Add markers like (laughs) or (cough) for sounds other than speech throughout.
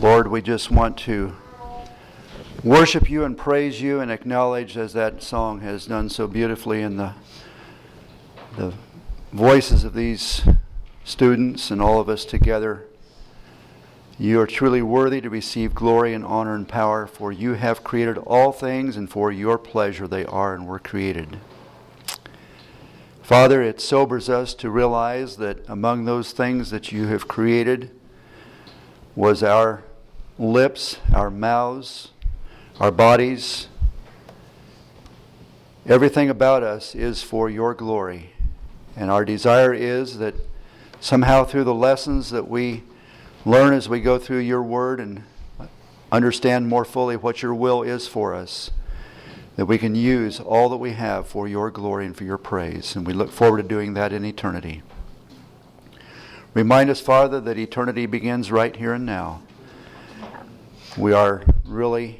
Lord, we just want to worship you and praise you and acknowledge, as that song has done so beautifully in the, the voices of these students and all of us together. You are truly worthy to receive glory and honor and power, for you have created all things, and for your pleasure they are and were created. Father, it sobers us to realize that among those things that you have created was our lips, our mouths, our bodies. Everything about us is for your glory. And our desire is that somehow through the lessons that we learn as we go through your word and understand more fully what your will is for us, that we can use all that we have for your glory and for your praise. And we look forward to doing that in eternity. Remind us, Father, that eternity begins right here and now. We are really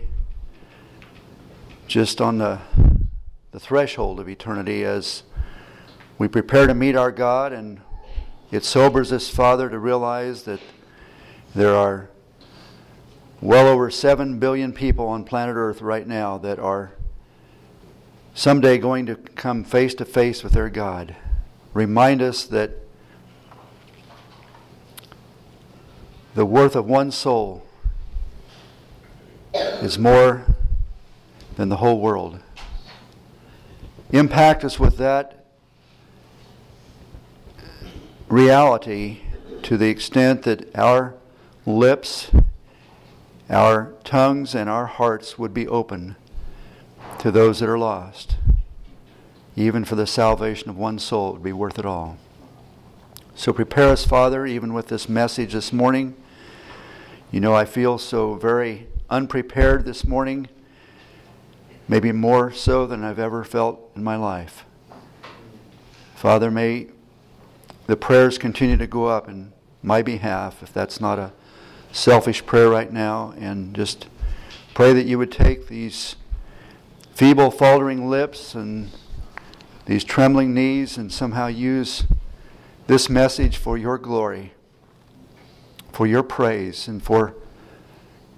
just on the, the threshold of eternity as we prepare to meet our God, and it sobers us, Father, to realize that there are well over 7 billion people on planet Earth right now that are someday going to come face to face with their God. Remind us that the worth of one soul is more than the whole world. Impact us with that reality to the extent that our lips, our tongues, and our hearts would be open to those that are lost. Even for the salvation of one soul, it would be worth it all. So prepare us, Father, even with this message this morning. You know, I feel so very unprepared this morning, maybe more so than I've ever felt in my life. Father, may the prayers continue to go up in my behalf, if that's not a selfish prayer right now, and just pray that you would take these feeble, faltering lips and these trembling knees and somehow use this message for your glory, for your praise, and for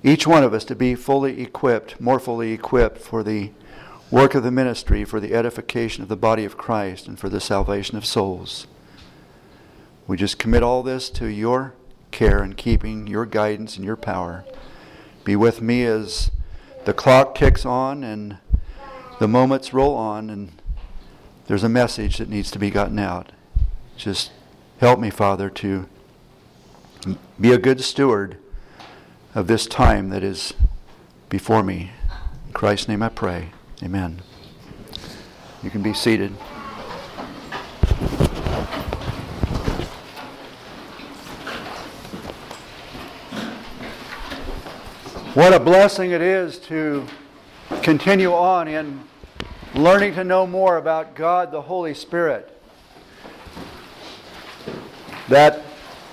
each one of us to be fully equipped, more fully equipped for the work of the ministry, for the edification of the body of Christ, and for the salvation of souls. We just commit all this to your care and keeping, your guidance and your power. Be with me as the clock ticks on and the moments roll on, and there's a message that needs to be gotten out. Just help me, Father, to be a good steward of this time that is before me. In Christ's name I pray. Amen. You can be seated. What a blessing it is to continue on in learning to know more about God the Holy Spirit. That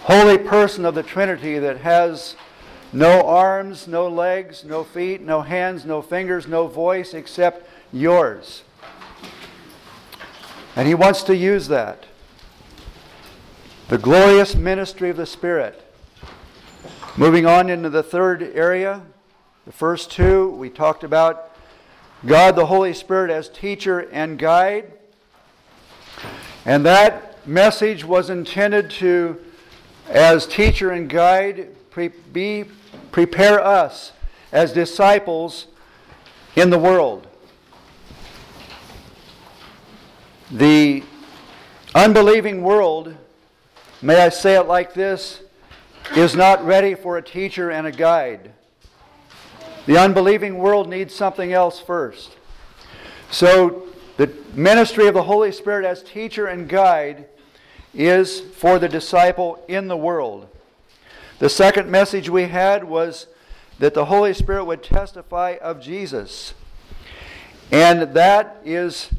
holy person of the Trinity that has no arms, no legs, no feet, no hands, no fingers, no voice except yours. And He wants to use that. The glorious ministry of the Spirit. Moving on into the third area, the first two, we talked about God the Holy Spirit as teacher and guide. And that message was intended to, as teacher and guide, be prepare us as disciples in the world. The unbelieving world, may I say it like this, is not ready for a teacher and a guide. The unbelieving world needs something else first. So, the ministry of the Holy Spirit as teacher and guide is for the disciple in the world. The second message we had was that the Holy Spirit would testify of Jesus. And that is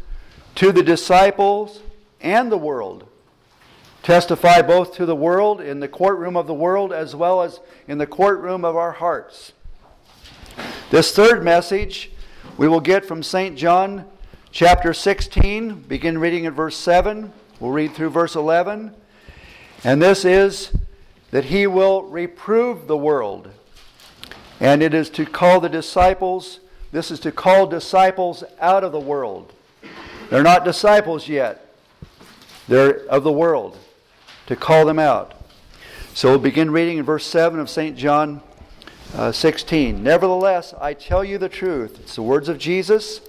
to the disciples and the world. Testify both to the world, in the courtroom of the world, as well as in the courtroom of our hearts. This third message we will get from St. John chapter 16, begin reading at verse 7. We'll read through verse 11. And this is that he will reprove the world. And it is to call the disciples, this is to call disciples out of the world. They're not disciples yet, they're of the world, to call them out. So we'll begin reading in verse 7 of St. John uh, 16. Nevertheless, I tell you the truth. It's the words of Jesus.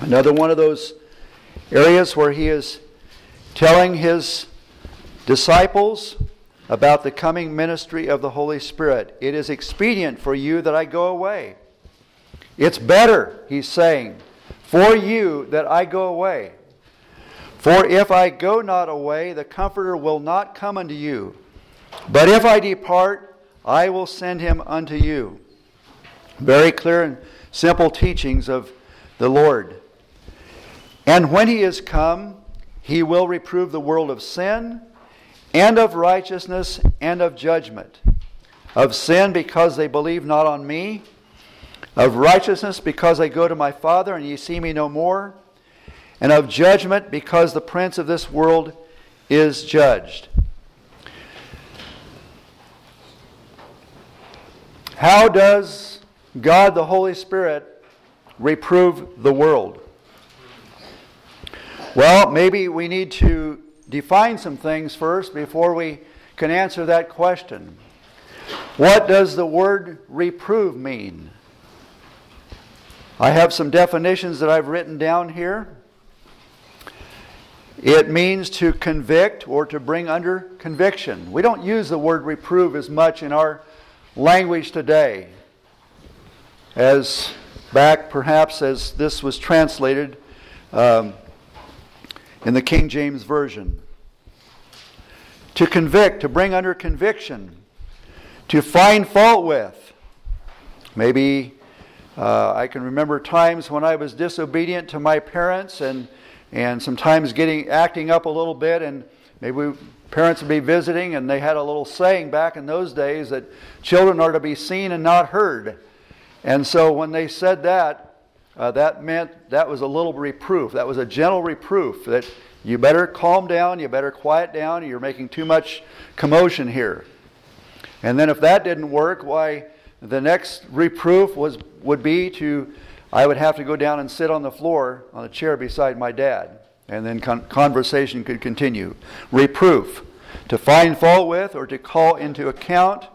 Another one of those areas where he is telling his disciples about the coming ministry of the Holy Spirit. It is expedient for you that I go away. It's better, he's saying, for you that I go away. For if I go not away, the Comforter will not come unto you. But if I depart, I will send him unto you. Very clear and simple teachings of the Lord. And when he is come, he will reprove the world of sin, and of righteousness, and of judgment. Of sin, because they believe not on me. Of righteousness, because I go to my Father, and ye see me no more. And of judgment, because the prince of this world is judged. How does God the Holy Spirit reprove the world? Well, maybe we need to define some things first before we can answer that question. What does the word reprove mean? I have some definitions that I've written down here. It means to convict or to bring under conviction. We don't use the word reprove as much in our language today, as back perhaps as this was translated um, in the King James Version. To convict, to bring under conviction, to find fault with. Maybe uh, I can remember times when I was disobedient to my parents and, and sometimes getting acting up a little bit, and maybe we, parents would be visiting, and they had a little saying back in those days that children are to be seen and not heard. And so when they said that, uh, that meant that was a little reproof. That was a gentle reproof that you better calm down, you better quiet down, you're making too much commotion here. And then if that didn't work, why, the next reproof was, would be to, I would have to go down and sit on the floor on a chair beside my dad and then con- conversation could continue. Reproof, to find fault with or to call into account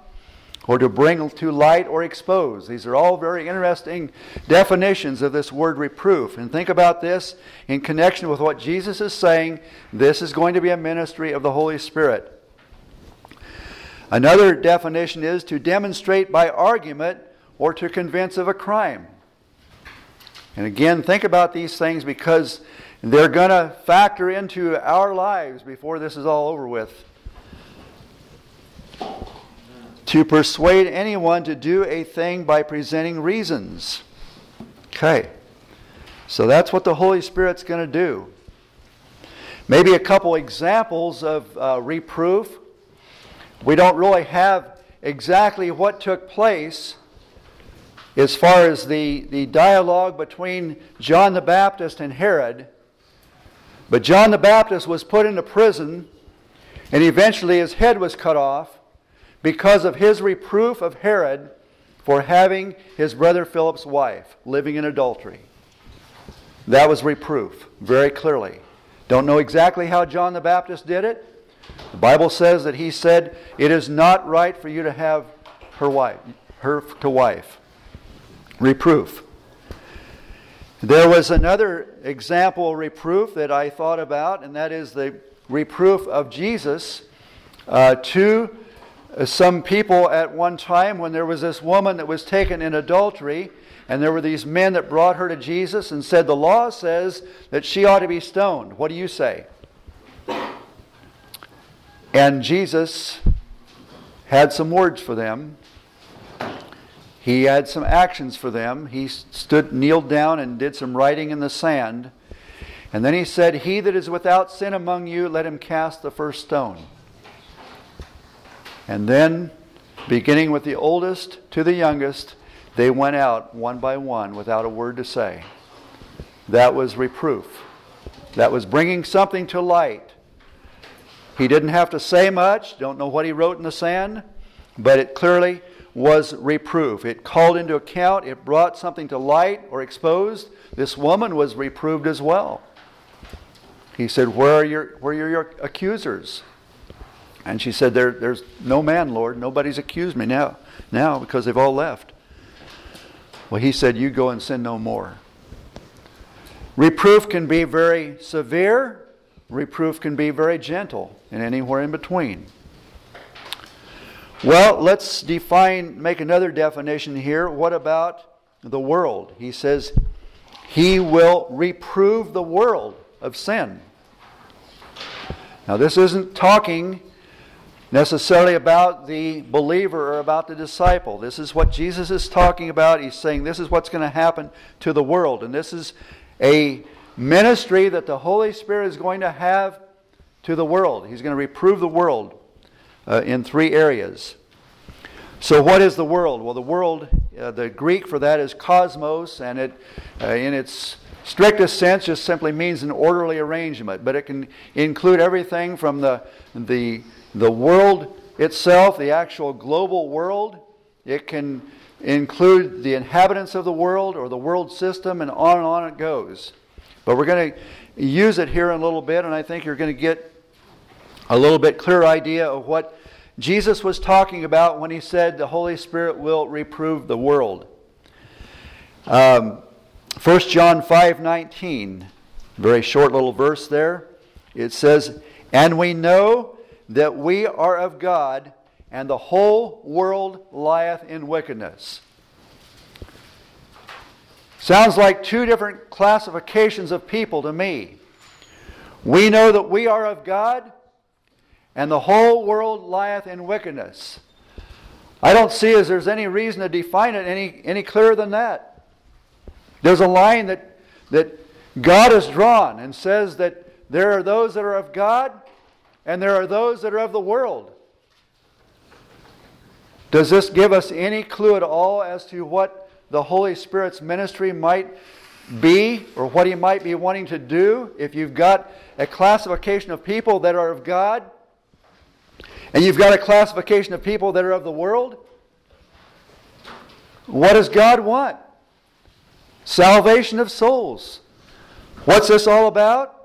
or to bring to light or expose. These are all very interesting definitions of this word reproof. And think about this in connection with what Jesus is saying. This is going to be a ministry of the Holy Spirit. Another definition is to demonstrate by argument or to convince of a crime. And again, think about these things because they're going to factor into our lives before this is all over with. To persuade anyone to do a thing by presenting reasons. Okay. So that's what the Holy Spirit's going to do. Maybe a couple examples of uh, reproof. We don't really have exactly what took place as far as the, the dialogue between John the Baptist and Herod. But John the Baptist was put into prison, and eventually his head was cut off because of his reproof of Herod for having his brother Philip's wife living in adultery. That was reproof, very clearly. Don't know exactly how John the Baptist did it. The Bible says that he said, It is not right for you to have her wife, her to wife. Reproof. There was another example reproof that I thought about, and that is the reproof of Jesus uh, to some people at one time when there was this woman that was taken in adultery, and there were these men that brought her to Jesus and said, The law says that she ought to be stoned. What do you say? And Jesus had some words for them. He had some actions for them. He stood, kneeled down, and did some writing in the sand. And then he said, He that is without sin among you, let him cast the first stone. And then, beginning with the oldest to the youngest, they went out one by one without a word to say. That was reproof. That was bringing something to light. He didn't have to say much, don't know what he wrote in the sand, but it clearly was reproof. It called into account, it brought something to light or exposed. This woman was reproved as well. He said, Where are your, where are your accusers? And she said, there, There's no man, Lord. Nobody's accused me now, now because they've all left. Well, he said, You go and sin no more. Reproof can be very severe, reproof can be very gentle, and anywhere in between. Well, let's define, make another definition here. What about the world? He says, He will reprove the world of sin. Now, this isn't talking necessarily about the believer or about the disciple. This is what Jesus is talking about. He's saying this is what's going to happen to the world. And this is a ministry that the Holy Spirit is going to have to the world. He's going to reprove the world uh, in three areas. So, what is the world? Well, the world, uh, the Greek for that is cosmos, and it, uh, in its strictest sense, just simply means an orderly arrangement. But it can include everything from the, the, the world itself, the actual global world. It can include the inhabitants of the world or the world system, and on and on it goes. But we're going to use it here in a little bit, and I think you're going to get a little bit clearer idea of what Jesus was talking about when he said the Holy Spirit will reprove the world. Um, 1 John 5 19, very short little verse there. It says, And we know that we are of God, and the whole world lieth in wickedness. Sounds like two different classifications of people to me. We know that we are of God, and the whole world lieth in wickedness. I don't see as there's any reason to define it any, any clearer than that. There's a line that, that God has drawn and says that there are those that are of God and there are those that are of the world. Does this give us any clue at all as to what the Holy Spirit's ministry might be or what He might be wanting to do if you've got a classification of people that are of God and you've got a classification of people that are of the world? What does God want? Salvation of souls. What's this all about?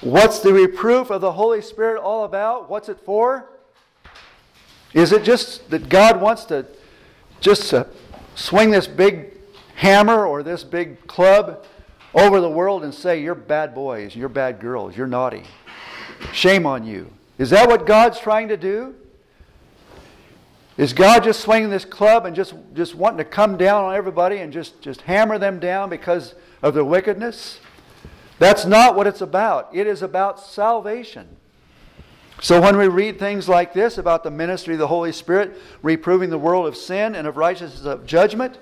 What's the reproof of the Holy Spirit all about? What's it for? Is it just that God wants to just swing this big hammer or this big club over the world and say, You're bad boys, you're bad girls, you're naughty. Shame on you. Is that what God's trying to do? Is God just swinging this club and just, just wanting to come down on everybody and just, just hammer them down because of their wickedness? That's not what it's about. It is about salvation. So when we read things like this about the ministry of the Holy Spirit reproving the world of sin and of righteousness of judgment,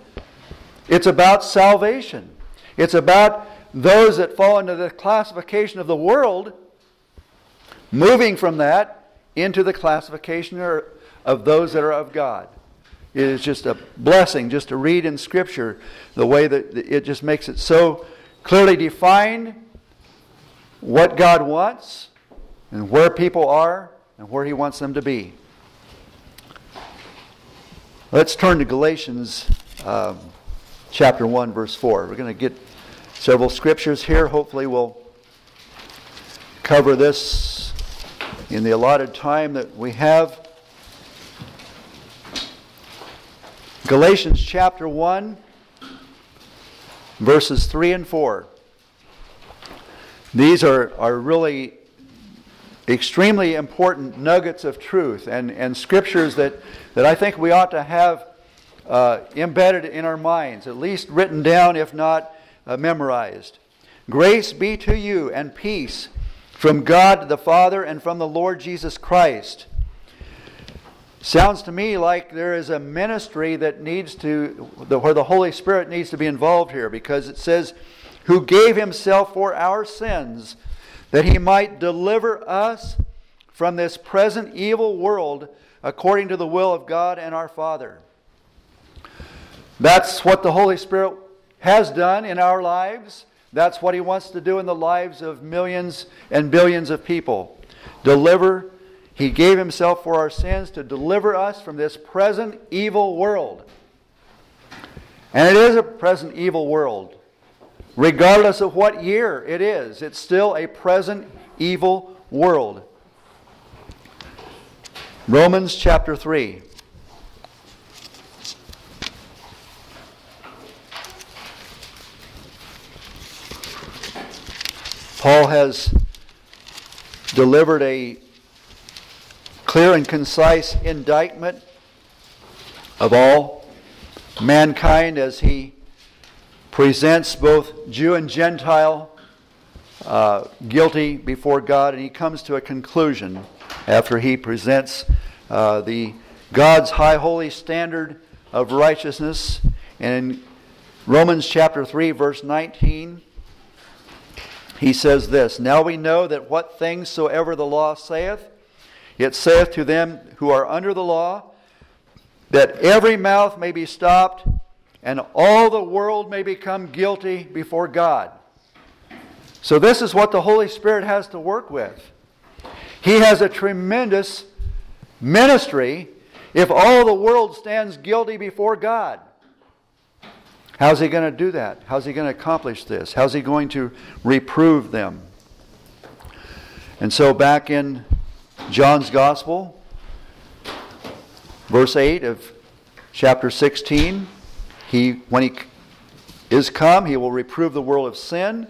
it's about salvation. It's about those that fall into the classification of the world moving from that into the classification er, of those that are of God. It is just a blessing just to read in Scripture the way that it just makes it so clearly defined what God wants and where people are and where He wants them to be. Let's turn to Galatians um, chapter 1, verse 4. We're going to get several scriptures here. Hopefully, we'll cover this in the allotted time that we have. Galatians chapter 1, verses 3 and 4. These are, are really extremely important nuggets of truth and, and scriptures that, that I think we ought to have uh, embedded in our minds, at least written down, if not uh, memorized. Grace be to you and peace from God the Father and from the Lord Jesus Christ Sounds to me like there is a ministry that needs to, where the Holy Spirit needs to be involved here because it says, who gave himself for our sins that he might deliver us from this present evil world according to the will of God and our Father. That's what the Holy Spirit has done in our lives. That's what he wants to do in the lives of millions and billions of people. Deliver He gave himself for our sins to deliver us from this present evil world. And it is a present evil world. Regardless of what year it is, it's still a present evil world. Romans chapter 3. Paul has delivered a clear and concise indictment of all mankind as he presents both Jew and Gentile uh, guilty before God, and he comes to a conclusion after he presents uh, the God's high holy standard of righteousness. And in Romans chapter 3, verse 19, he says this Now we know that what things soever the law saith, it saith to them who are under the law, that every mouth may be stopped, and all the world may become guilty before God. So, this is what the Holy Spirit has to work with. He has a tremendous ministry if all the world stands guilty before God. How's he going to do that? How's he going to accomplish this? How's he going to reprove them? And so, back in John's Gospel, verse 8 of chapter 16, he, when he is come, he will reprove the world of sin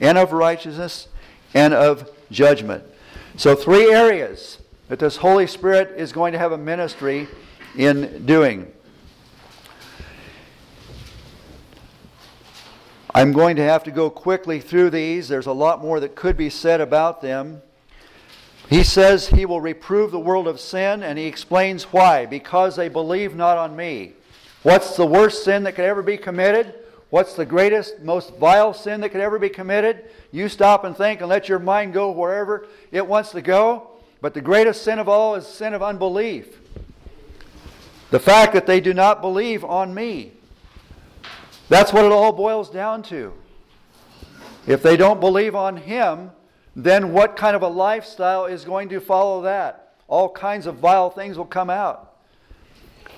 and of righteousness and of judgment. So, three areas that this Holy Spirit is going to have a ministry in doing. I'm going to have to go quickly through these. There's a lot more that could be said about them. He says he will reprove the world of sin, and he explains why. Because they believe not on me. What's the worst sin that could ever be committed? What's the greatest, most vile sin that could ever be committed? You stop and think and let your mind go wherever it wants to go. But the greatest sin of all is sin of unbelief. The fact that they do not believe on me. That's what it all boils down to. If they don't believe on Him, then what kind of a lifestyle is going to follow that? All kinds of vile things will come out.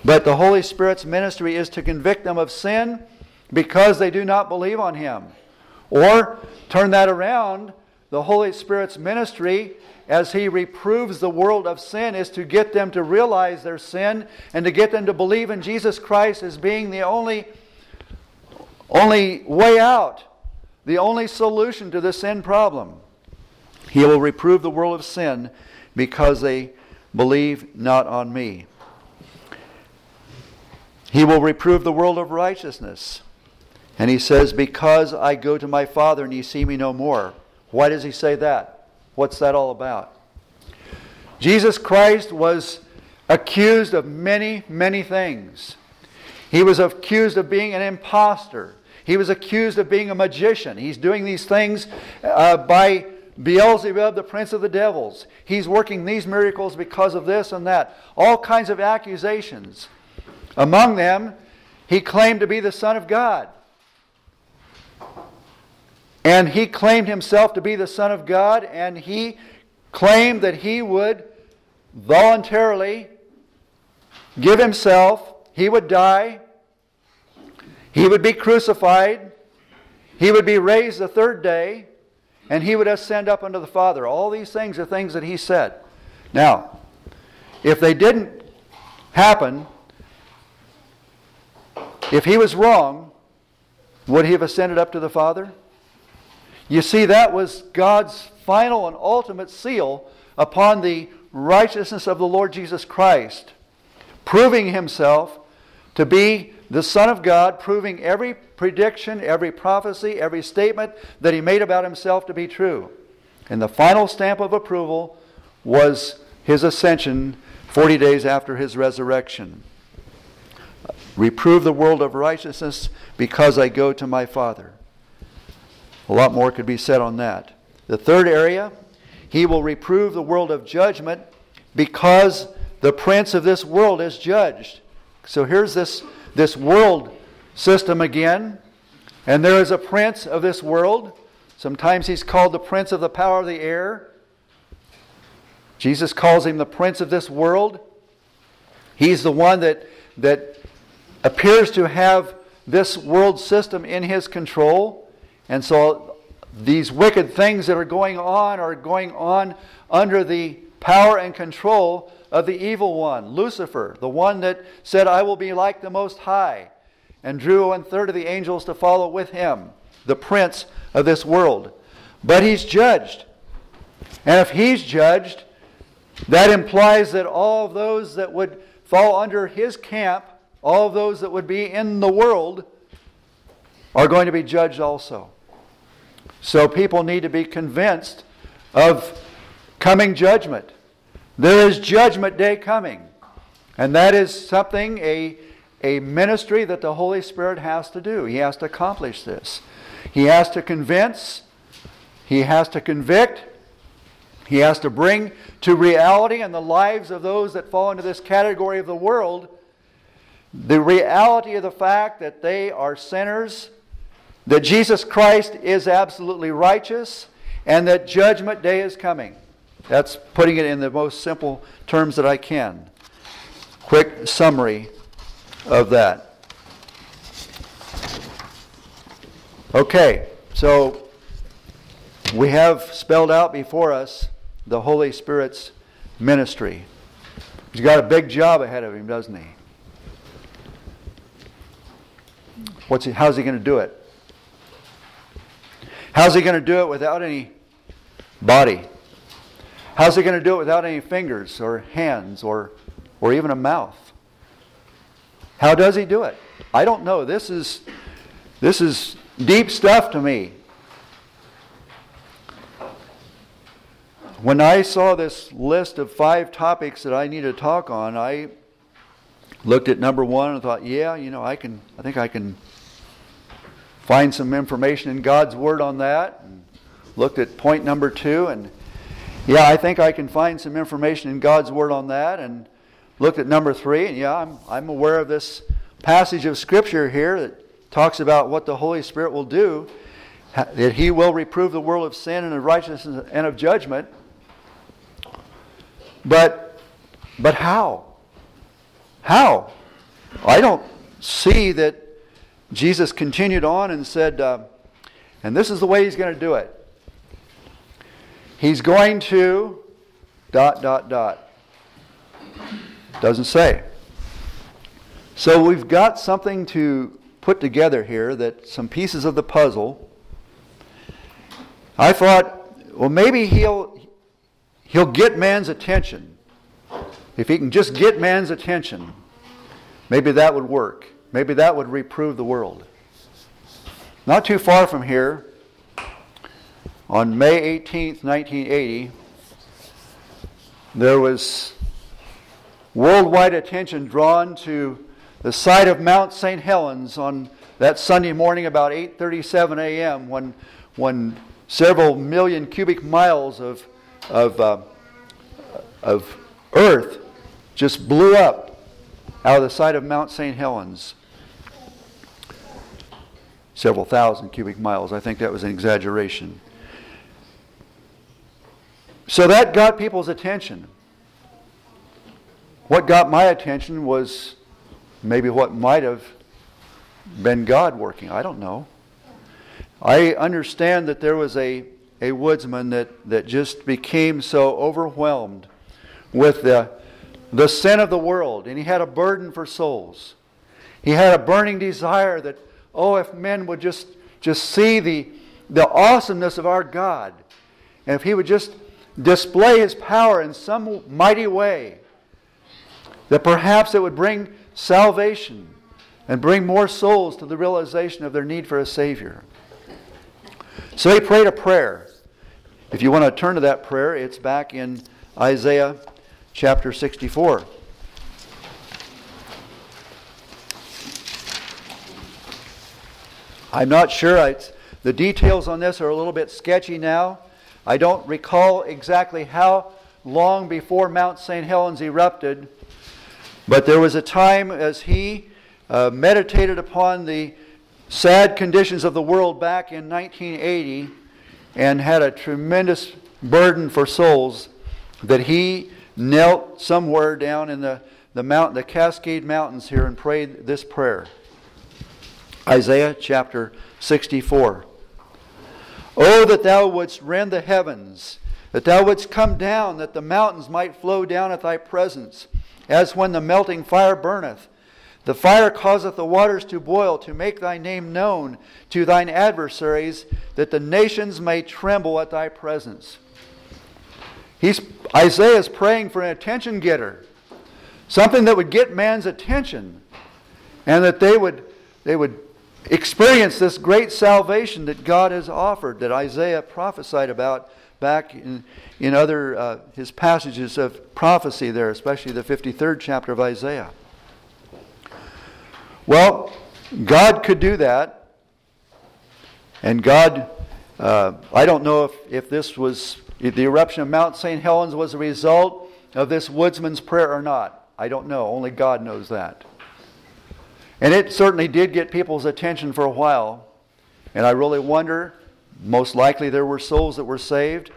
But the Holy Spirit's ministry is to convict them of sin because they do not believe on Him. Or turn that around, the Holy Spirit's ministry, as He reproves the world of sin, is to get them to realize their sin and to get them to believe in Jesus Christ as being the only only way out, the only solution to the sin problem. He will reprove the world of sin because they believe not on me. He will reprove the world of righteousness. And he says, Because I go to my Father and ye see me no more. Why does he say that? What's that all about? Jesus Christ was accused of many, many things. He was accused of being an impostor. He was accused of being a magician. He's doing these things uh, by Beelzebub, the prince of the devils. He's working these miracles because of this and that. All kinds of accusations. Among them, he claimed to be the Son of God. And he claimed himself to be the Son of God, and he claimed that he would voluntarily give himself, he would die, he would be crucified. He would be raised the third day. And he would ascend up unto the Father. All these things are things that he said. Now, if they didn't happen, if he was wrong, would he have ascended up to the Father? You see, that was God's final and ultimate seal upon the righteousness of the Lord Jesus Christ, proving himself to be the Son of God, proving every prediction, every prophecy, every statement that he made about himself to be true. And the final stamp of approval was his ascension 40 days after his resurrection. Reprove the world of righteousness because I go to my Father. A lot more could be said on that. The third area, he will reprove the world of judgment because the prince of this world is judged. So here's this this world system again. And there is a prince of this world. Sometimes he's called the prince of the power of the air. Jesus calls him the prince of this world. He's the one that, that appears to have this world system in his control. And so these wicked things that are going on are going on under the power and control of the evil one, Lucifer, the one that said, I will be like the Most High, and drew one third of the angels to follow with him, the prince of this world. But he's judged. And if he's judged, that implies that all of those that would fall under his camp, all those that would be in the world, are going to be judged also. So people need to be convinced of coming judgment. There is judgment day coming. And that is something, a, a ministry that the Holy Spirit has to do. He has to accomplish this. He has to convince, he has to convict, he has to bring to reality in the lives of those that fall into this category of the world the reality of the fact that they are sinners, that Jesus Christ is absolutely righteous, and that judgment day is coming. That's putting it in the most simple terms that I can. Quick summary of that. Okay, so we have spelled out before us the Holy Spirit's ministry. He's got a big job ahead of him, doesn't he? What's he how's he going to do it? How's he going to do it without any body? How's he going to do it without any fingers or hands or, or even a mouth? How does he do it? I don't know. This is, this is deep stuff to me. When I saw this list of five topics that I need to talk on, I looked at number one and thought, yeah, you know, I can, I think I can find some information in God's Word on that. And looked at point number two, and yeah, I think I can find some information in God's Word on that. And looked at number three, and yeah, I'm, I'm aware of this passage of Scripture here that talks about what the Holy Spirit will do, that He will reprove the world of sin and of righteousness and of judgment. But, but how? How? I don't see that Jesus continued on and said, uh, and this is the way he's going to do it. He's going to dot, dot, dot. Doesn't say. So we've got something to put together here that some pieces of the puzzle. I thought, well, maybe he'll He'll get man's attention. If he can just get man's attention, maybe that would work. Maybe that would reprove the world. Not too far from here, on May 18th, 1980, there was worldwide attention drawn to the site of Mount St. Helens on that Sunday morning about 8:37 a.m. when when several million cubic miles of of, uh, of earth just blew up out of the site of Mount St. Helens. Several thousand cubic miles. I think that was an exaggeration. So that got people's attention. What got my attention was maybe what might have been God working. I don't know. I understand that there was a a woodsman that, that just became so overwhelmed with the, the sin of the world, and he had a burden for souls. He had a burning desire that, oh, if men would just, just see the, the awesomeness of our God, and if he would just display his power in some mighty way, that perhaps it would bring salvation and bring more souls to the realization of their need for a Savior. So he prayed a prayer. If you want to turn to that prayer, it's back in Isaiah chapter 64. I'm not sure. I, the details on this are a little bit sketchy now. I don't recall exactly how long before Mount St. Helens erupted, but there was a time as he uh, meditated upon the sad conditions of the world back in 1980 and had a tremendous burden for souls that he knelt somewhere down in the, the mountain, the Cascade Mountains here and prayed this prayer. Isaiah chapter 64. Oh, that thou wouldst rend the heavens, that thou wouldst come down, that the mountains might flow down at thy presence, as when the melting fire burneth. The fire causeth the waters to boil, to make thy name known to thine adversaries, that the nations may tremble at thy presence. He's, Isaiah is praying for an attention getter, something that would get man's attention, and that they would, they would experience this great salvation that God has offered, that Isaiah prophesied about back in, in other uh, his passages of prophecy there, especially the 53rd chapter of Isaiah. Well, God could do that. And God, uh, I don't know if, if this was, if the eruption of Mount St. Helens was a result of this woodsman's prayer or not. I don't know. Only God knows that. And it certainly did get people's attention for a while. And I really wonder, most likely there were souls that were saved.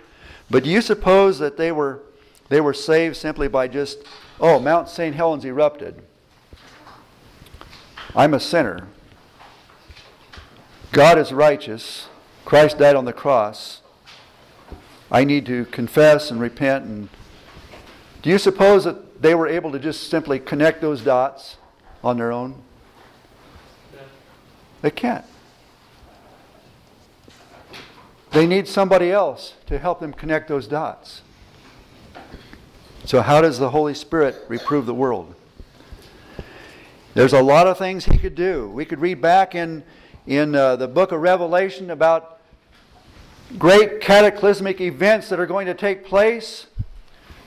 But do you suppose that they were, they were saved simply by just, oh, Mount St. Helens erupted? I'm a sinner. God is righteous. Christ died on the cross. I need to confess and repent. And do you suppose that they were able to just simply connect those dots on their own? They can't. They need somebody else to help them connect those dots. So, how does the Holy Spirit reprove the world? There's a lot of things he could do. We could read back in, in uh, the book of Revelation about great cataclysmic events that are going to take place.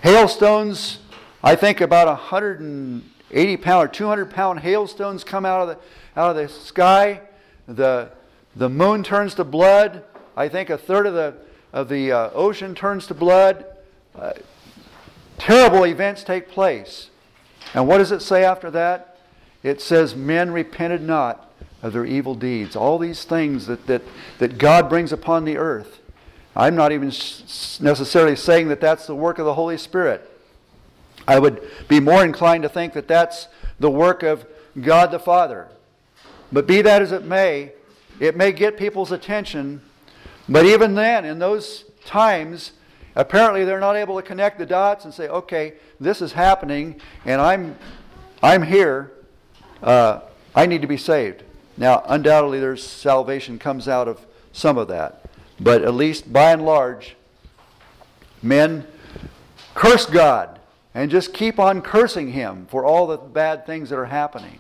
Hailstones, I think about 180 pound or 200 pound hailstones come out of the, out of the sky. The, the moon turns to blood. I think a third of the, of the uh, ocean turns to blood. Uh, terrible events take place. And what does it say after that? it says, Men repented not of their evil deeds. All these things that, that, that God brings upon the earth. I'm not even necessarily saying that that's the work of the Holy Spirit. I would be more inclined to think that that's the work of God the Father. But be that as it may, it may get people's attention. But even then, in those times, apparently they're not able to connect the dots and say, okay, this is happening, and I'm, I'm here uh, I need to be saved. Now, undoubtedly, there's salvation comes out of some of that, but at least by and large, men curse God and just keep on cursing Him for all the bad things that are happening.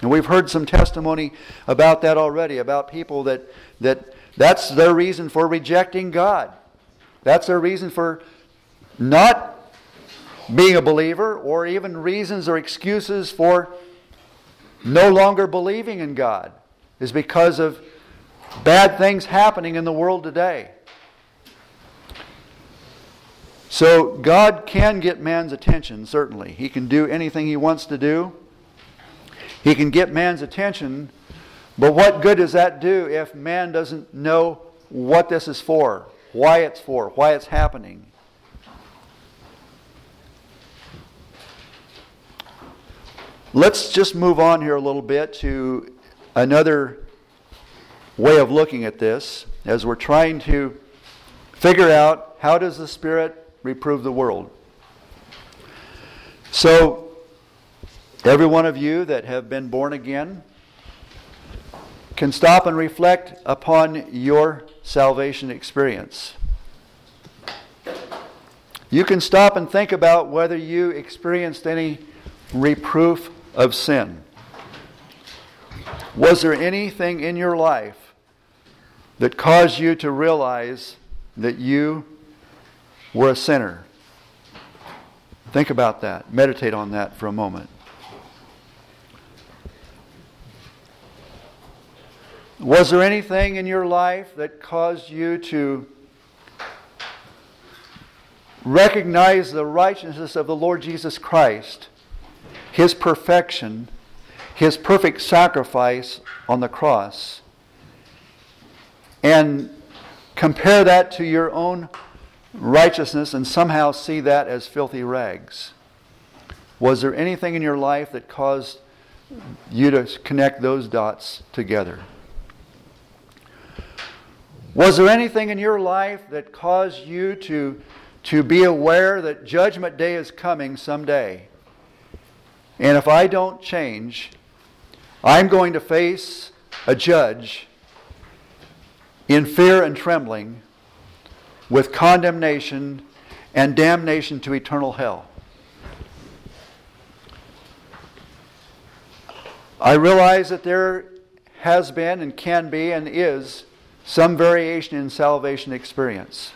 And we've heard some testimony about that already, about people that, that that's their reason for rejecting God. That's their reason for not being a believer, or even reasons or excuses for no longer believing in God is because of bad things happening in the world today. So God can get man's attention, certainly. He can do anything he wants to do. He can get man's attention, but what good does that do if man doesn't know what this is for, why it's for, why it's happening? Let's just move on here a little bit to another way of looking at this as we're trying to figure out how does the Spirit reprove the world. So, every one of you that have been born again can stop and reflect upon your salvation experience. You can stop and think about whether you experienced any reproof of sin. Was there anything in your life that caused you to realize that you were a sinner? Think about that. Meditate on that for a moment. Was there anything in your life that caused you to recognize the righteousness of the Lord Jesus Christ his perfection, his perfect sacrifice on the cross, and compare that to your own righteousness and somehow see that as filthy rags. Was there anything in your life that caused you to connect those dots together? Was there anything in your life that caused you to, to be aware that Judgment Day is coming someday? And if I don't change, I'm going to face a judge in fear and trembling with condemnation and damnation to eternal hell. I realize that there has been and can be and is some variation in salvation experience.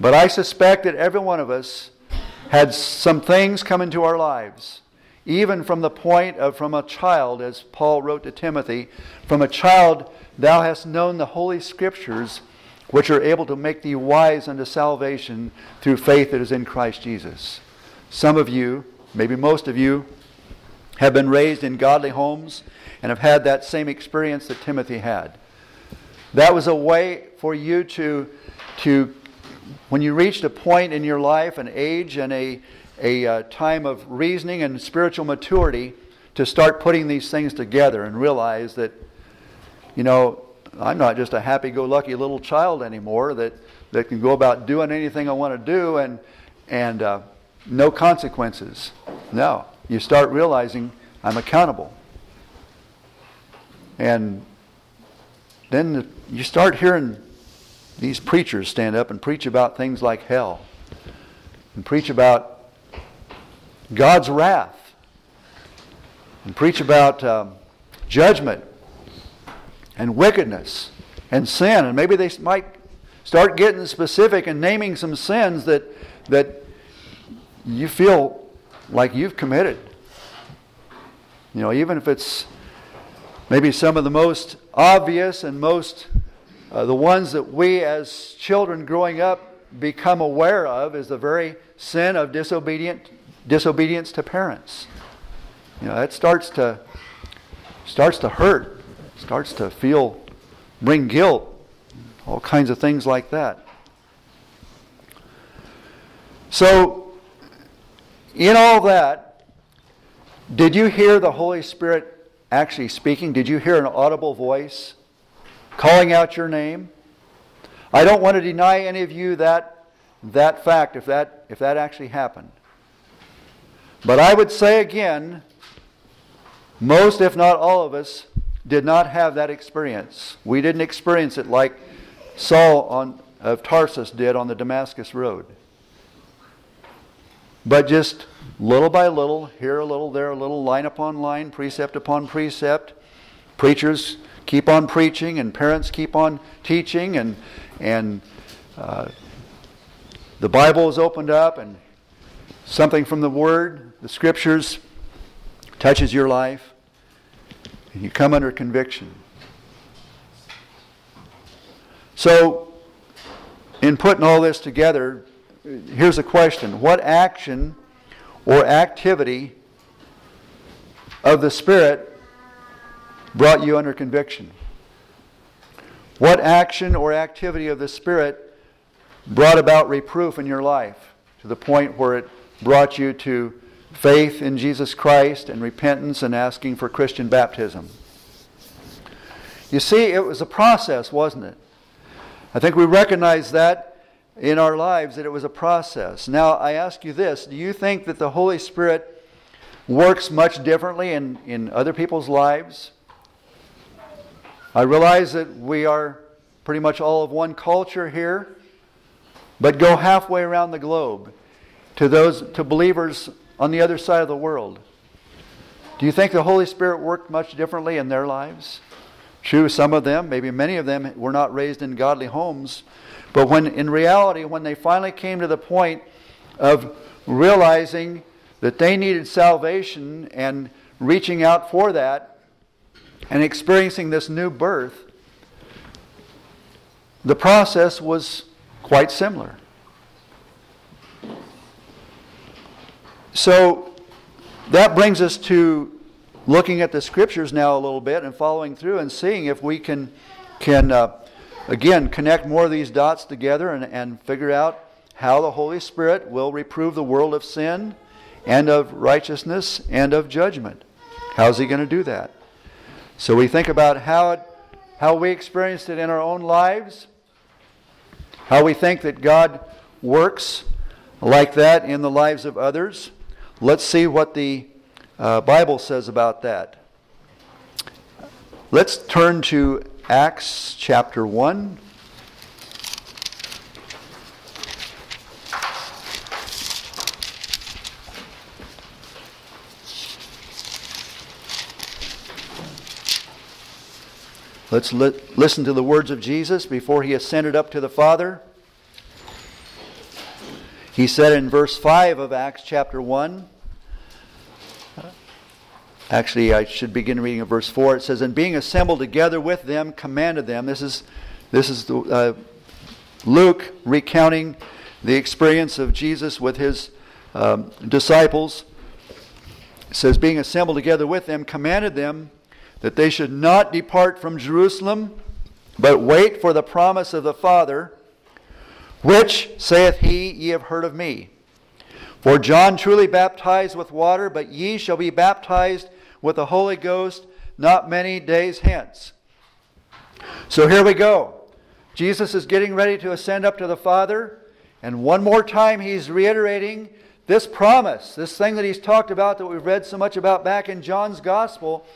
But I suspect that every one of us had some things come into our lives even from the point of from a child, as Paul wrote to Timothy, from a child thou hast known the holy scriptures, which are able to make thee wise unto salvation through faith that is in Christ Jesus. Some of you, maybe most of you, have been raised in godly homes and have had that same experience that Timothy had. That was a way for you to, to when you reached a point in your life, an age, and a, a uh, time of reasoning and spiritual maturity to start putting these things together and realize that, you know, I'm not just a happy go lucky little child anymore that, that can go about doing anything I want to do and, and uh, no consequences. No. You start realizing I'm accountable. And then you start hearing these preachers stand up and preach about things like hell and preach about God's wrath and preach about um, judgment and wickedness and sin. And maybe they might start getting specific and naming some sins that, that you feel like you've committed. You know, even if it's maybe some of the most obvious and most, uh, the ones that we as children growing up become aware of is the very sin of disobedient disobedience to parents. You know, that starts to starts to hurt, starts to feel bring guilt, all kinds of things like that. So in all that, did you hear the Holy Spirit actually speaking? Did you hear an audible voice calling out your name? I don't want to deny any of you that that fact if that if that actually happened. But I would say again, most, if not all of us, did not have that experience. We didn't experience it like Saul on, of Tarsus did on the Damascus Road. But just little by little, here a little, there a little, line upon line, precept upon precept, preachers keep on preaching and parents keep on teaching and, and uh, the Bible is opened up and something from the Word, the Scriptures, touches your life, and you come under conviction. So, in putting all this together, here's a question What action or activity of the Spirit brought you under conviction? What action or activity of the Spirit brought about reproof in your life to the point where it brought you to faith in Jesus Christ and repentance and asking for Christian baptism. You see, it was a process, wasn't it? I think we recognize that in our lives, that it was a process. Now, I ask you this do you think that the Holy Spirit works much differently in, in other people's lives? I realize that we are pretty much all of one culture here, but go halfway around the globe to those to believers on the other side of the world. Do you think the Holy Spirit worked much differently in their lives? True, some of them, maybe many of them, were not raised in godly homes. But when in reality, when they finally came to the point of realizing that they needed salvation and reaching out for that and experiencing this new birth, the process was quite similar. So that brings us to looking at the scriptures now a little bit and following through and seeing if we can, can uh, again, connect more of these dots together and, and figure out how the Holy Spirit will reprove the world of sin and of righteousness and of judgment. How's he going to do that? So we think about how, it, how we experienced it in our own lives, how we think that God works like that in the lives of others. Let's see what the uh, Bible says about that. Let's turn to Acts chapter 1. Let's li- listen to the words of Jesus before he ascended up to the Father. He said in verse 5 of Acts chapter 1, actually, I should begin reading at verse 4. It says, And being assembled together with them, commanded them. This is, this is the, uh, Luke recounting the experience of Jesus with his um, disciples. It says, Being assembled together with them, commanded them that they should not depart from Jerusalem, but wait for the promise of the Father, which, saith he, ye have heard of me. For John truly baptized with water, but ye shall be baptized with the Holy Ghost not many days hence. So here we go. Jesus is getting ready to ascend up to the Father, and one more time he's reiterating this promise, this thing that he's talked about that we've read so much about back in John's Gospel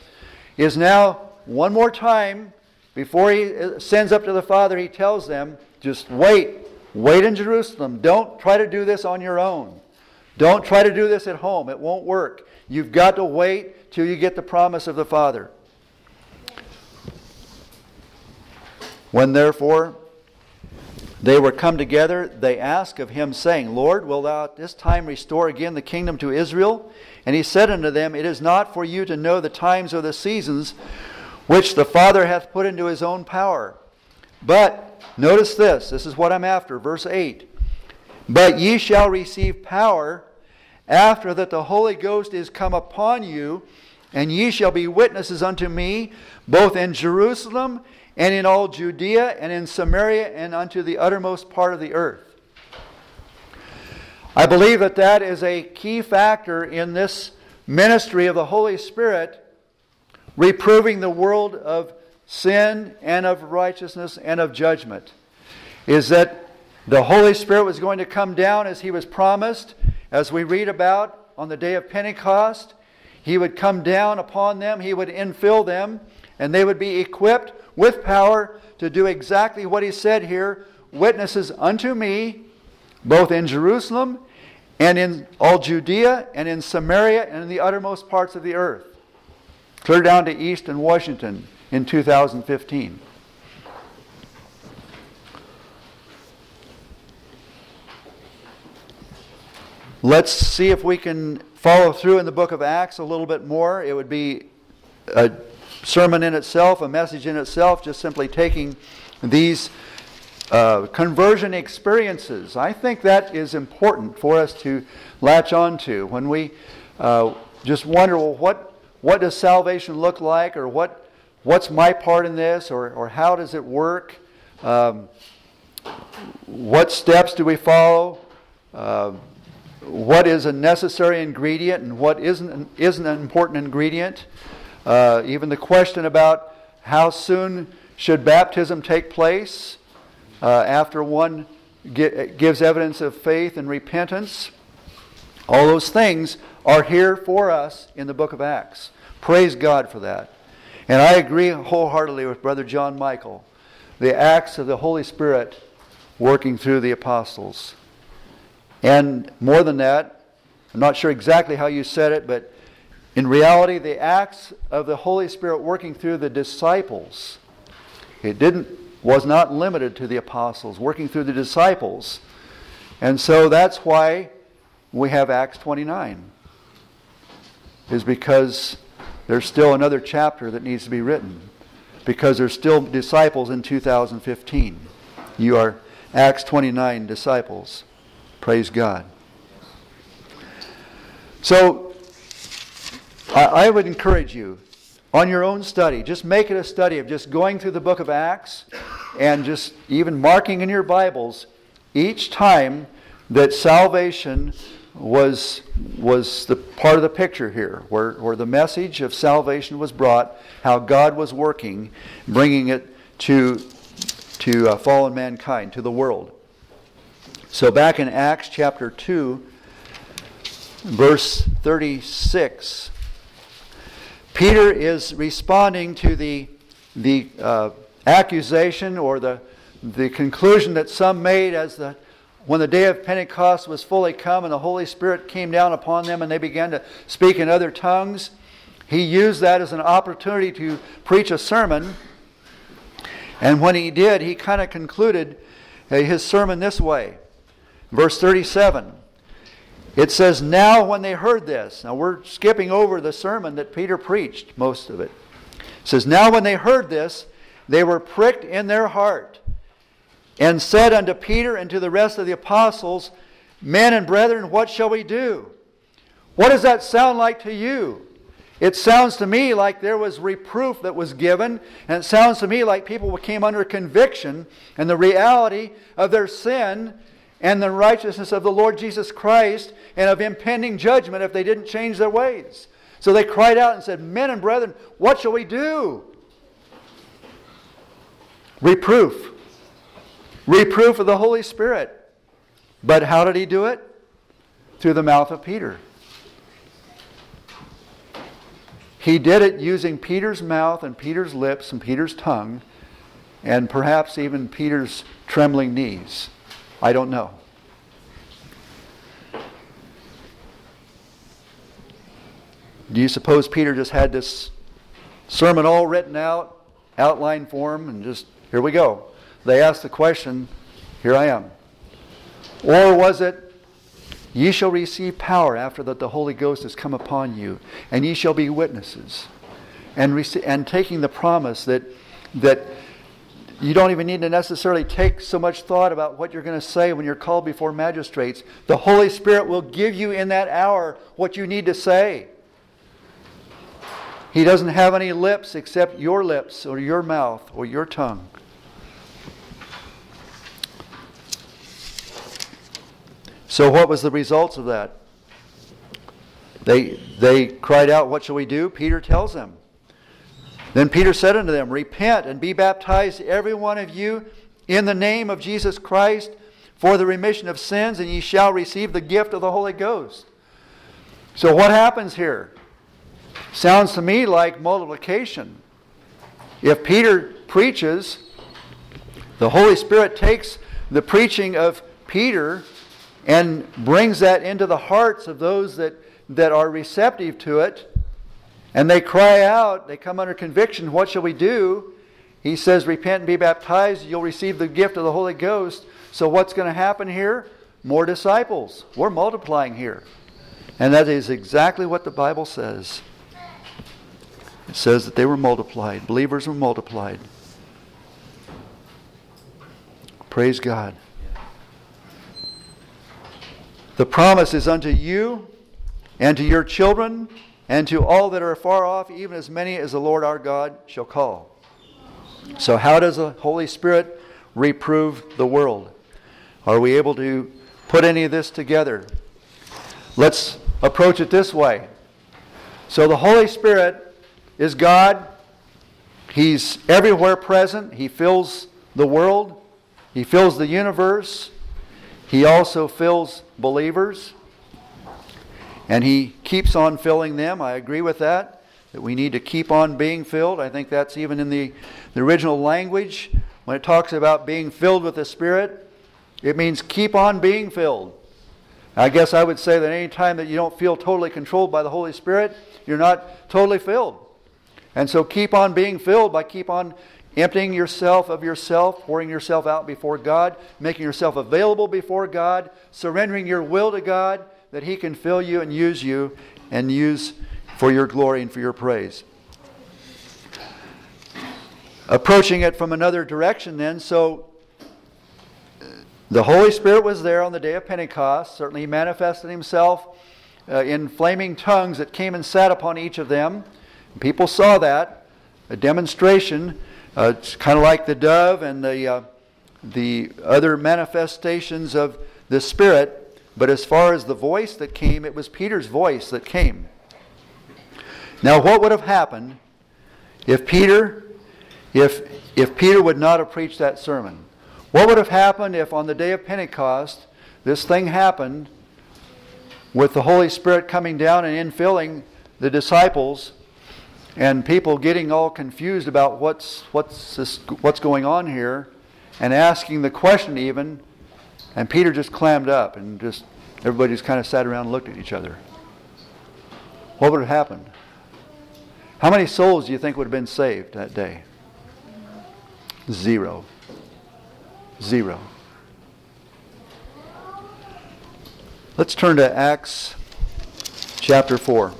is now one more time before he sends up to the Father, he tells them, just wait, wait in Jerusalem. Don't try to do this on your own. Don't try to do this at home. It won't work. You've got to wait till you get the promise of the Father. When therefore they were come together, they asked of him, saying, Lord, wilt thou at this time restore again the kingdom to Israel? And he said unto them, It is not for you to know the times or the seasons which the Father hath put into his own power. But, notice this, this is what I'm after, verse 8. But ye shall receive power after that the Holy Ghost is come upon you, and ye shall be witnesses unto me, both in Jerusalem and in all Judea and in Samaria and unto the uttermost part of the earth. I believe that that is a key factor in this ministry of the Holy Spirit, reproving the world of sin and of righteousness and of judgment. Is that the Holy Spirit was going to come down as he was promised, as we read about on the day of Pentecost. He would come down upon them, he would infill them, and they would be equipped with power to do exactly what he said here witnesses unto me both in Jerusalem and in all Judea and in Samaria and in the uttermost parts of the earth. Clear down to Eastern Washington in 2015. Let's see if we can follow through in the book of Acts a little bit more. It would be a sermon in itself, a message in itself, just simply taking these uh, conversion experiences. I think that is important for us to latch on to when we uh, just wonder, well, what, what does salvation look like, or what, what's my part in this, or, or how does it work? Um, what steps do we follow? Uh, what is a necessary ingredient and what isn't, isn't an important ingredient? Uh, even the question about how soon should baptism take place? uh, after one gives evidence of faith and repentance. All those things are here for us in the book of Acts. Praise God for that. And I agree wholeheartedly with Brother John Michael. The acts of the Holy Spirit working through the apostles. And more than that, I'm not sure exactly how you said it, but in reality, the acts of the Holy Spirit working through the disciples. It didn't was not limited to the apostles, working through the disciples. And so that's why we have Acts 29, is because there's still another chapter that needs to be written, because there's still disciples in 2015. You are Acts 29 disciples. Praise God. So I, I would encourage you on your own study. Just make it a study of just going through the book of Acts and just even marking in your Bibles each time that salvation was, was the part of the picture here, where, where the message of salvation was brought, how God was working, bringing it to, to uh, fallen mankind, to the world. So back in Acts chapter 2, verse 36, Peter is responding to the, the uh, accusation or the, the conclusion that some made as the when the day of Pentecost was fully come and the Holy Spirit came down upon them and they began to speak in other tongues, he used that as an opportunity to preach a sermon. And when he did, he kind of concluded his sermon this way. Verse 37. It says, Now when they heard this, now we're skipping over the sermon that Peter preached, most of it. It says, Now when they heard this, they were pricked in their heart and said unto Peter and to the rest of the apostles, Men and brethren, what shall we do? What does that sound like to you? It sounds to me like there was reproof that was given, and it sounds to me like people came under conviction and the reality of their sin and the righteousness of the Lord Jesus Christ and of impending judgment if they didn't change their ways. So they cried out and said, Men and brethren, what shall we do? Reproof reproof of the Holy Spirit. But how did he do it? Through the mouth of Peter. He did it using Peter's mouth and Peter's lips and Peter's tongue and perhaps even Peter's trembling knees. I don't know. Do you suppose Peter just had this sermon all written out, outline form, and just, here we go? they asked the question, Here I am. Or was it, Ye shall receive power after that the Holy Ghost has come upon you, and ye shall be witnesses. And, and taking the promise that, that you don't even need to necessarily take so much thought about what you're going to say when you're called before magistrates. The Holy Spirit will give you in that hour what you need to say. He doesn't have any lips except your lips or your mouth or your tongue. So, what was the results of that? They, they cried out, What shall we do? Peter tells them. Then Peter said unto them, Repent and be baptized, every one of you, in the name of Jesus Christ, for the remission of sins, and ye shall receive the gift of the Holy Ghost. So, what happens here? Sounds to me like multiplication. If Peter preaches, the Holy Spirit takes the preaching of Peter and brings that into the hearts of those that, that are receptive to it. And they cry out, they come under conviction, what shall we do? He says, Repent and be baptized, you'll receive the gift of the Holy Ghost. So, what's going to happen here? More disciples. We're multiplying here. And that is exactly what the Bible says. It says that they were multiplied, believers were multiplied. Praise God. The promise is unto you and to your children and to all that are far off, even as many as the Lord our God shall call. So, how does the Holy Spirit reprove the world? Are we able to put any of this together? Let's approach it this way. So, the Holy Spirit is God. He's everywhere present. He fills the world, He fills the universe. He also fills believers, and He keeps on filling them. I agree with that, that we need to keep on being filled. I think that's even in the, the original language. When it talks about being filled with the Spirit, it means keep on being filled. I guess I would say that any time that you don't feel totally controlled by the Holy Spirit, you're not totally filled. And so keep on being filled by keep on emptying yourself of yourself, pouring yourself out before God, making yourself available before God, surrendering your will to God that He can fill you and use you and use for your glory and for your praise. Approaching it from another direction, then, so the Holy Spirit was there on the day of Pentecost. Certainly, He manifested Himself uh, in flaming tongues that came and sat upon each of them. People saw that, a demonstration uh, it's kind of like the dove and the, uh, the other manifestations of the Spirit. But as far as the voice that came, it was Peter's voice that came. Now, what would have happened if Peter, if, if Peter would not have preached that sermon? What would have happened if on the day of Pentecost this thing happened with the Holy Spirit coming down and infilling the disciples and people getting all confused about what's, what's, this, what's going on here and asking the question even, and Peter just clammed up and just everybody just kind of sat around and looked at each other. What would have happened? How many souls do you think would have been saved that day? Zero. Zero. Let's turn to Acts chapter 4.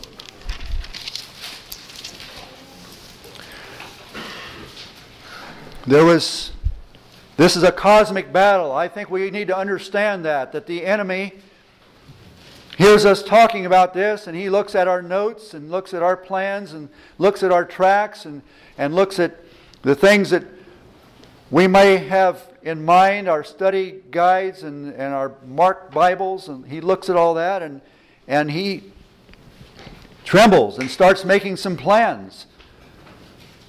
There was, this is a cosmic battle. I think we need to understand that, that the enemy hears us talking about this and he looks at our notes and looks at our plans and looks at our tracts and, and looks at the things that we may have in mind, our study guides and, and our marked Bibles, and he looks at all that and, and he trembles and starts making some plans.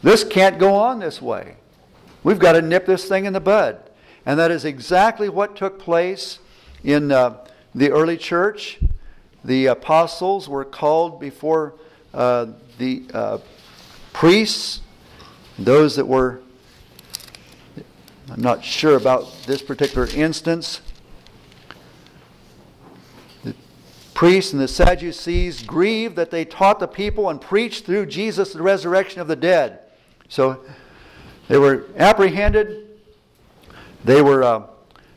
This can't go on this way. We've got to nip this thing in the bud. And that is exactly what took place in uh, the early church. The apostles were called before uh, the uh, priests, those that were, I'm not sure about this particular instance. The priests and the Sadducees grieved that they taught the people and preached through Jesus the resurrection of the dead. So they were apprehended. They were. Uh,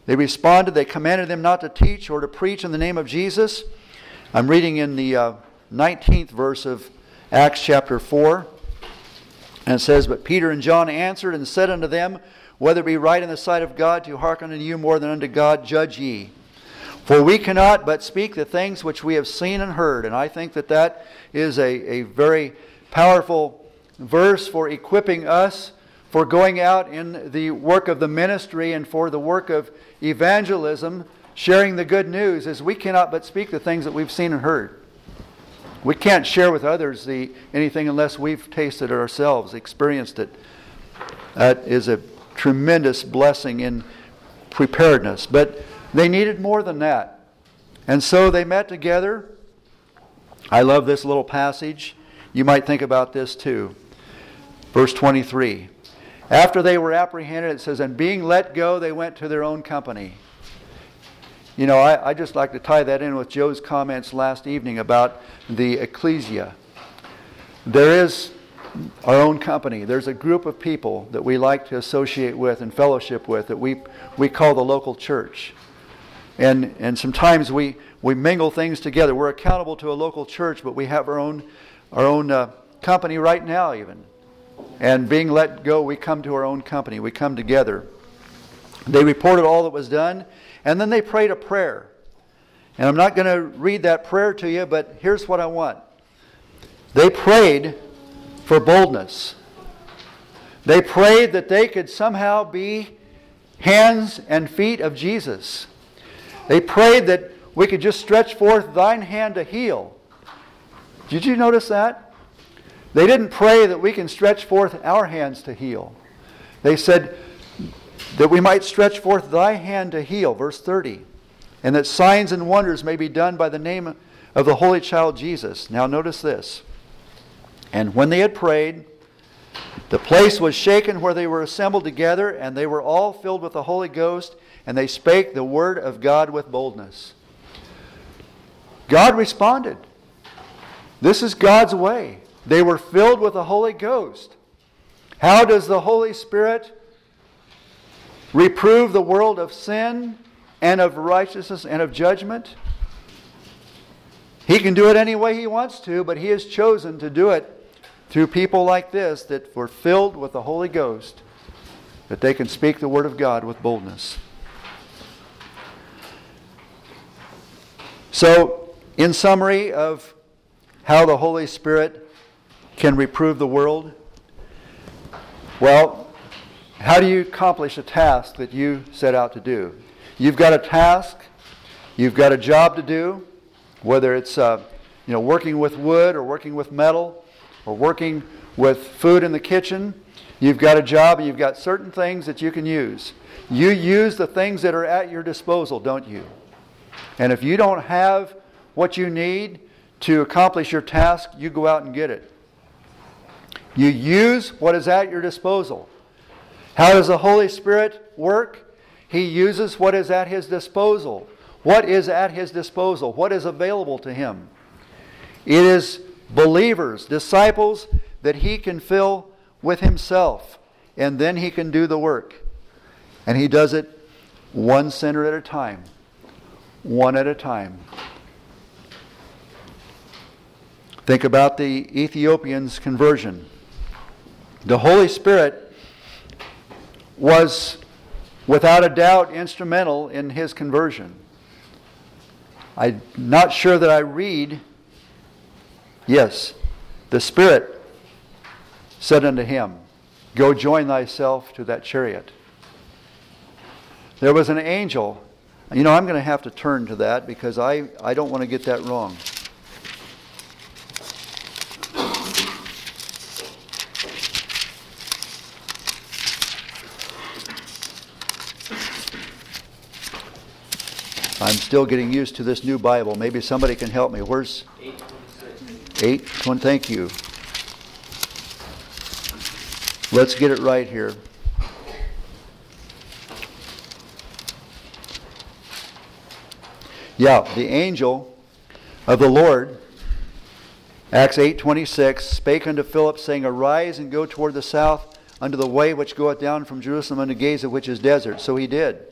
they responded. They commanded them not to teach or to preach in the name of Jesus. I'm reading in the uh, 19th verse of Acts chapter 4. And it says, But Peter and John answered and said unto them, Whether it be right in the sight of God to hearken unto you more than unto God, judge ye. For we cannot but speak the things which we have seen and heard. And I think that that is a, a very powerful verse for equipping us for going out in the work of the ministry and for the work of evangelism, sharing the good news, is we cannot but speak the things that we've seen and heard. We can't share with others the, anything unless we've tasted it ourselves, experienced it. That is a tremendous blessing in preparedness. But they needed more than that. And so they met together. I love this little passage. You might think about this too. Verse 23. After they were apprehended, it says, and being let go, they went to their own company. You know, I, I just like to tie that in with Joe's comments last evening about the ecclesia. There is our own company. There's a group of people that we like to associate with and fellowship with that we, we call the local church. And, and sometimes we, we mingle things together. We're accountable to a local church, but we have our own, our own uh, company right now, even. And being let go, we come to our own company. We come together. They reported all that was done, and then they prayed a prayer. And I'm not going to read that prayer to you, but here's what I want. They prayed for boldness. They prayed that they could somehow be hands and feet of Jesus. They prayed that we could just stretch forth thine hand to heal. Did you notice that? They didn't pray that we can stretch forth our hands to heal. They said that we might stretch forth thy hand to heal, verse 30, and that signs and wonders may be done by the name of the Holy Child Jesus. Now, notice this. And when they had prayed, the place was shaken where they were assembled together, and they were all filled with the Holy Ghost, and they spake the word of God with boldness. God responded. This is God's way. They were filled with the Holy Ghost. How does the Holy Spirit reprove the world of sin and of righteousness and of judgment? He can do it any way he wants to, but he has chosen to do it through people like this that were filled with the Holy Ghost, that they can speak the Word of God with boldness. So, in summary of how the Holy Spirit can reprove the world? Well, how do you accomplish a task that you set out to do? You've got a task, You've got a job to do, whether it's uh, you know working with wood or working with metal or working with food in the kitchen. You've got a job and you've got certain things that you can use. You use the things that are at your disposal, don't you? And if you don't have what you need to accomplish your task, you go out and get it. You use what is at your disposal. How does the Holy Spirit work? He uses what is at his disposal. What is at his disposal? What is available to him? It is believers, disciples that he can fill with himself, and then he can do the work. And he does it one sinner at a time, one at a time. Think about the Ethiopian's conversion. The Holy Spirit was without a doubt instrumental in his conversion. I'm not sure that I read, yes, the Spirit said unto him, Go join thyself to that chariot. There was an angel. You know, I'm going to have to turn to that because I, I don't want to get that wrong. I'm still getting used to this new Bible. Maybe somebody can help me. Where's 8? One, Thank you. Let's get it right here. Yeah, the angel of the Lord, Acts 8:26, spake unto Philip, saying, Arise and go toward the south unto the way which goeth down from Jerusalem unto Gaza, which is desert. So he did.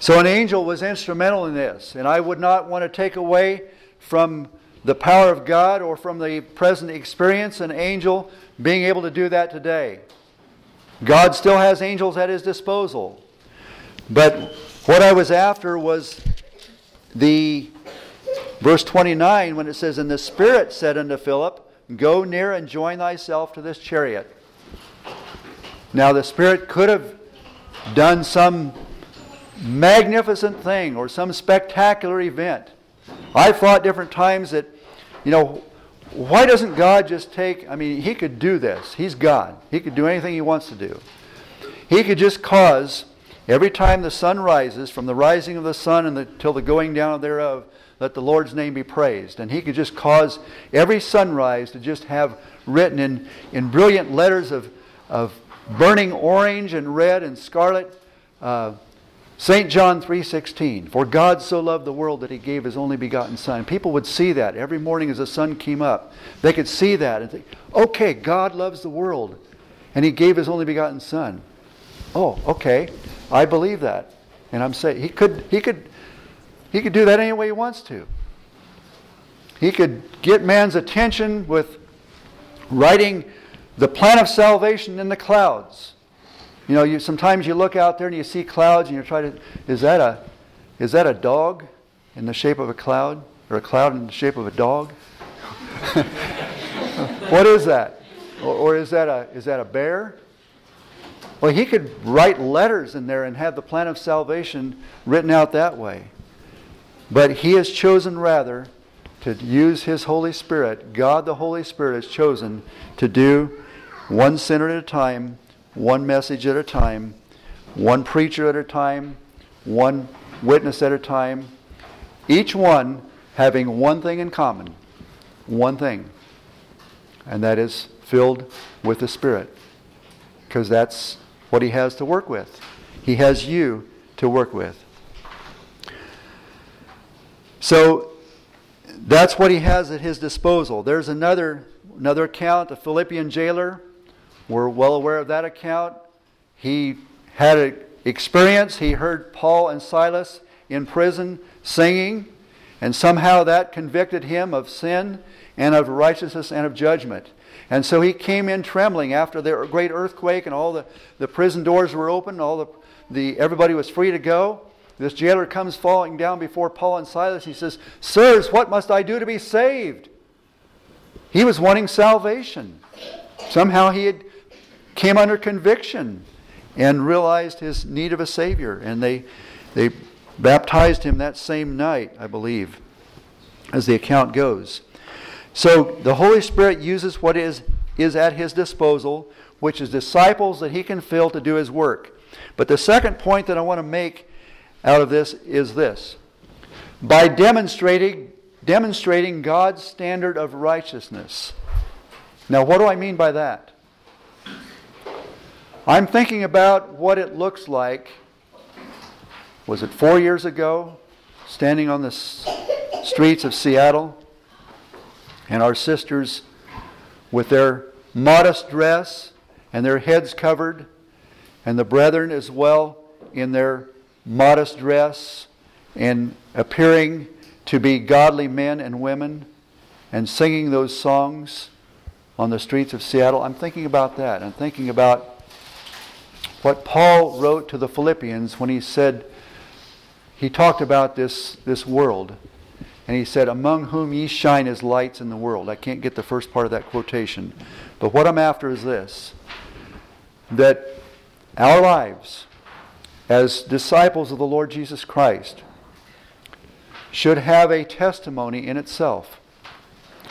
So an angel was instrumental in this, and I would not want to take away from the power of God or from the present experience an angel being able to do that today. God still has angels at his disposal. But what I was after was the verse 29 when it says, And the Spirit said unto Philip, Go near and join thyself to this chariot. Now the Spirit could have done some magnificent thing or some spectacular event. I've thought different times that, you know, why doesn't God just take, I mean, He could do this. He's God. He could do anything He wants to do. He could just cause every time the sun rises, from the rising of the sun until the going down thereof, let the Lord's name be praised. And He could just cause every sunrise to just have written in, in brilliant letters of, of burning orange and red and scarlet. Uh, St. John 3:16, for God so loved the world that he gave his only begotten son. People would see that every morning as the sun came up. They could see that and think, "Okay, God loves the world and he gave his only begotten son." Oh, okay. I believe that. And I'm saying he could he could he could do that any way he wants to. He could get man's attention with writing the plan of salvation in the clouds. You know, you, sometimes you look out there and you see clouds and you try to, is that a, is that a dog in the shape of a cloud? Or a cloud in the shape of a dog? (laughs) what is that? Or, or, is, that a, is that a bear? Well, he could write letters in there and have the plan of salvation written out that way. But he has chosen rather to use his Holy Spirit. God the Holy Spirit has chosen to do one sinner at a time one message at a time, one preacher at a time, one witness at a time, each one having one thing in common, one thing, and that is filled with the Spirit. Because that's what He has to work with. He has you to work with. So that's what He has at His disposal. There's another, another account, a Philippian jailer we're well aware of that account. He had an experience. He heard Paul and Silas in prison singing, and somehow that convicted him of sin and of righteousness and of judgment. And so he came in trembling after the great earthquake and all the, the prison doors were open, all the, the everybody was free to go. This jailer comes falling down before Paul and Silas. He says, Sirs, what must I do to be saved? He was wanting salvation. Somehow he had came under conviction and realized his need of a Savior. And they, they baptized him that same night, I believe, as the account goes. So the Holy Spirit uses what is, is at his disposal, which is disciples that he can fill to do his work. But the second point that I want to make out of this is this. By demonstrating, demonstrating God's standard of righteousness. Now, what do I mean by that? I'm thinking about what it looks like. Was it four years ago? Standing on the streets of Seattle, and our sisters with their modest dress and their heads covered, and the brethren as well in their modest dress and appearing to be godly men and women and singing those songs on the streets of Seattle. I'm thinking about that. I'm thinking about what Paul wrote to the Philippians when he said, he talked about this, this world. And he said, Among whom ye shine as lights in the world. I can't get the first part of that quotation. But what I'm after is this that our lives as disciples of the Lord Jesus Christ should have a testimony in itself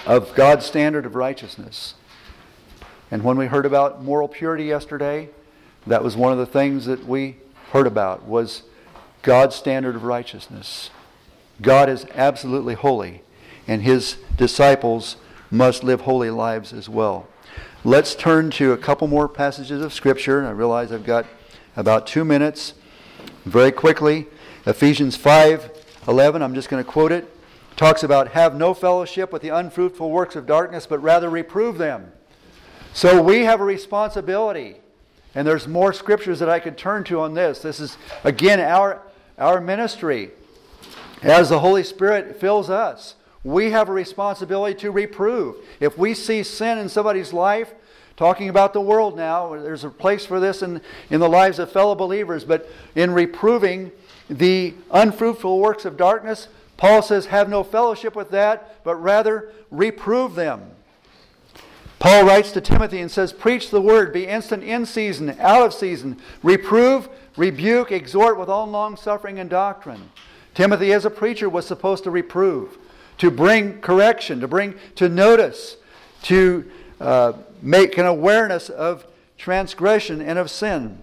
of God's standard of righteousness. And when we heard about moral purity yesterday, that was one of the things that we heard about was God's standard of righteousness. God is absolutely holy, and his disciples must live holy lives as well. Let's turn to a couple more passages of Scripture. I realize I've got about two minutes. Very quickly, Ephesians 5 11, I'm just going to quote it, talks about have no fellowship with the unfruitful works of darkness, but rather reprove them. So we have a responsibility. And there's more scriptures that I could turn to on this. This is, again, our, our ministry. As the Holy Spirit fills us, we have a responsibility to reprove. If we see sin in somebody's life, talking about the world now, there's a place for this in, in the lives of fellow believers, but in reproving the unfruitful works of darkness, Paul says, have no fellowship with that, but rather reprove them. Paul writes to Timothy and says, Preach the word, be instant in season, out of season, reprove, rebuke, exhort with all long suffering and doctrine. Timothy, as a preacher, was supposed to reprove, to bring correction, to bring to notice, to uh, make an awareness of transgression and of sin.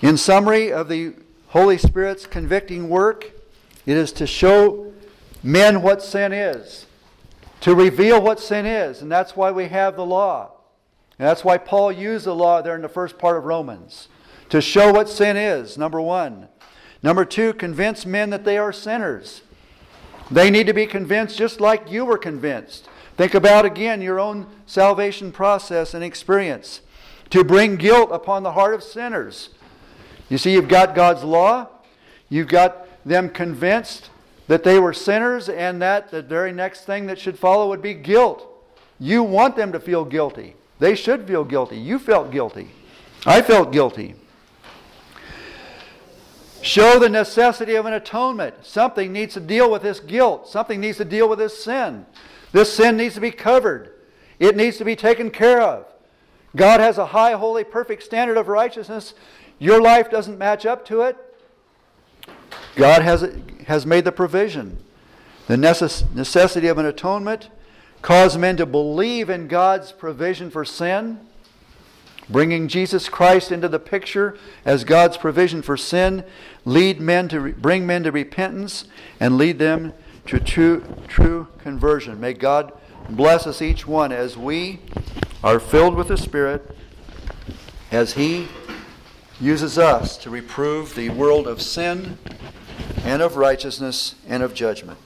In summary of the Holy Spirit's convicting work, it is to show men what sin is to reveal what sin is. And that's why we have the law. And that's why Paul used the law there in the first part of Romans. To show what sin is, number one. Number two, convince men that they are sinners. They need to be convinced just like you were convinced. Think about again your own salvation process and experience. To bring guilt upon the heart of sinners. You see, you've got God's law, you've got them convinced that they were sinners and that the very next thing that should follow would be guilt. You want them to feel guilty. They should feel guilty. You felt guilty. I felt guilty. Show the necessity of an atonement. Something needs to deal with this guilt. Something needs to deal with this sin. This sin needs to be covered. It needs to be taken care of. God has a high, holy, perfect standard of righteousness. Your life doesn't match up to it. God has, has made the provision. The necess- necessity of an atonement caused men to believe in God's provision for sin, bringing Jesus Christ into the picture as God's provision for sin, lead men to re- bring men to repentance and lead them to true, true conversion. May God bless us each one as we are filled with the Spirit, as He uses us to reprove the world of sin and of righteousness and of judgment.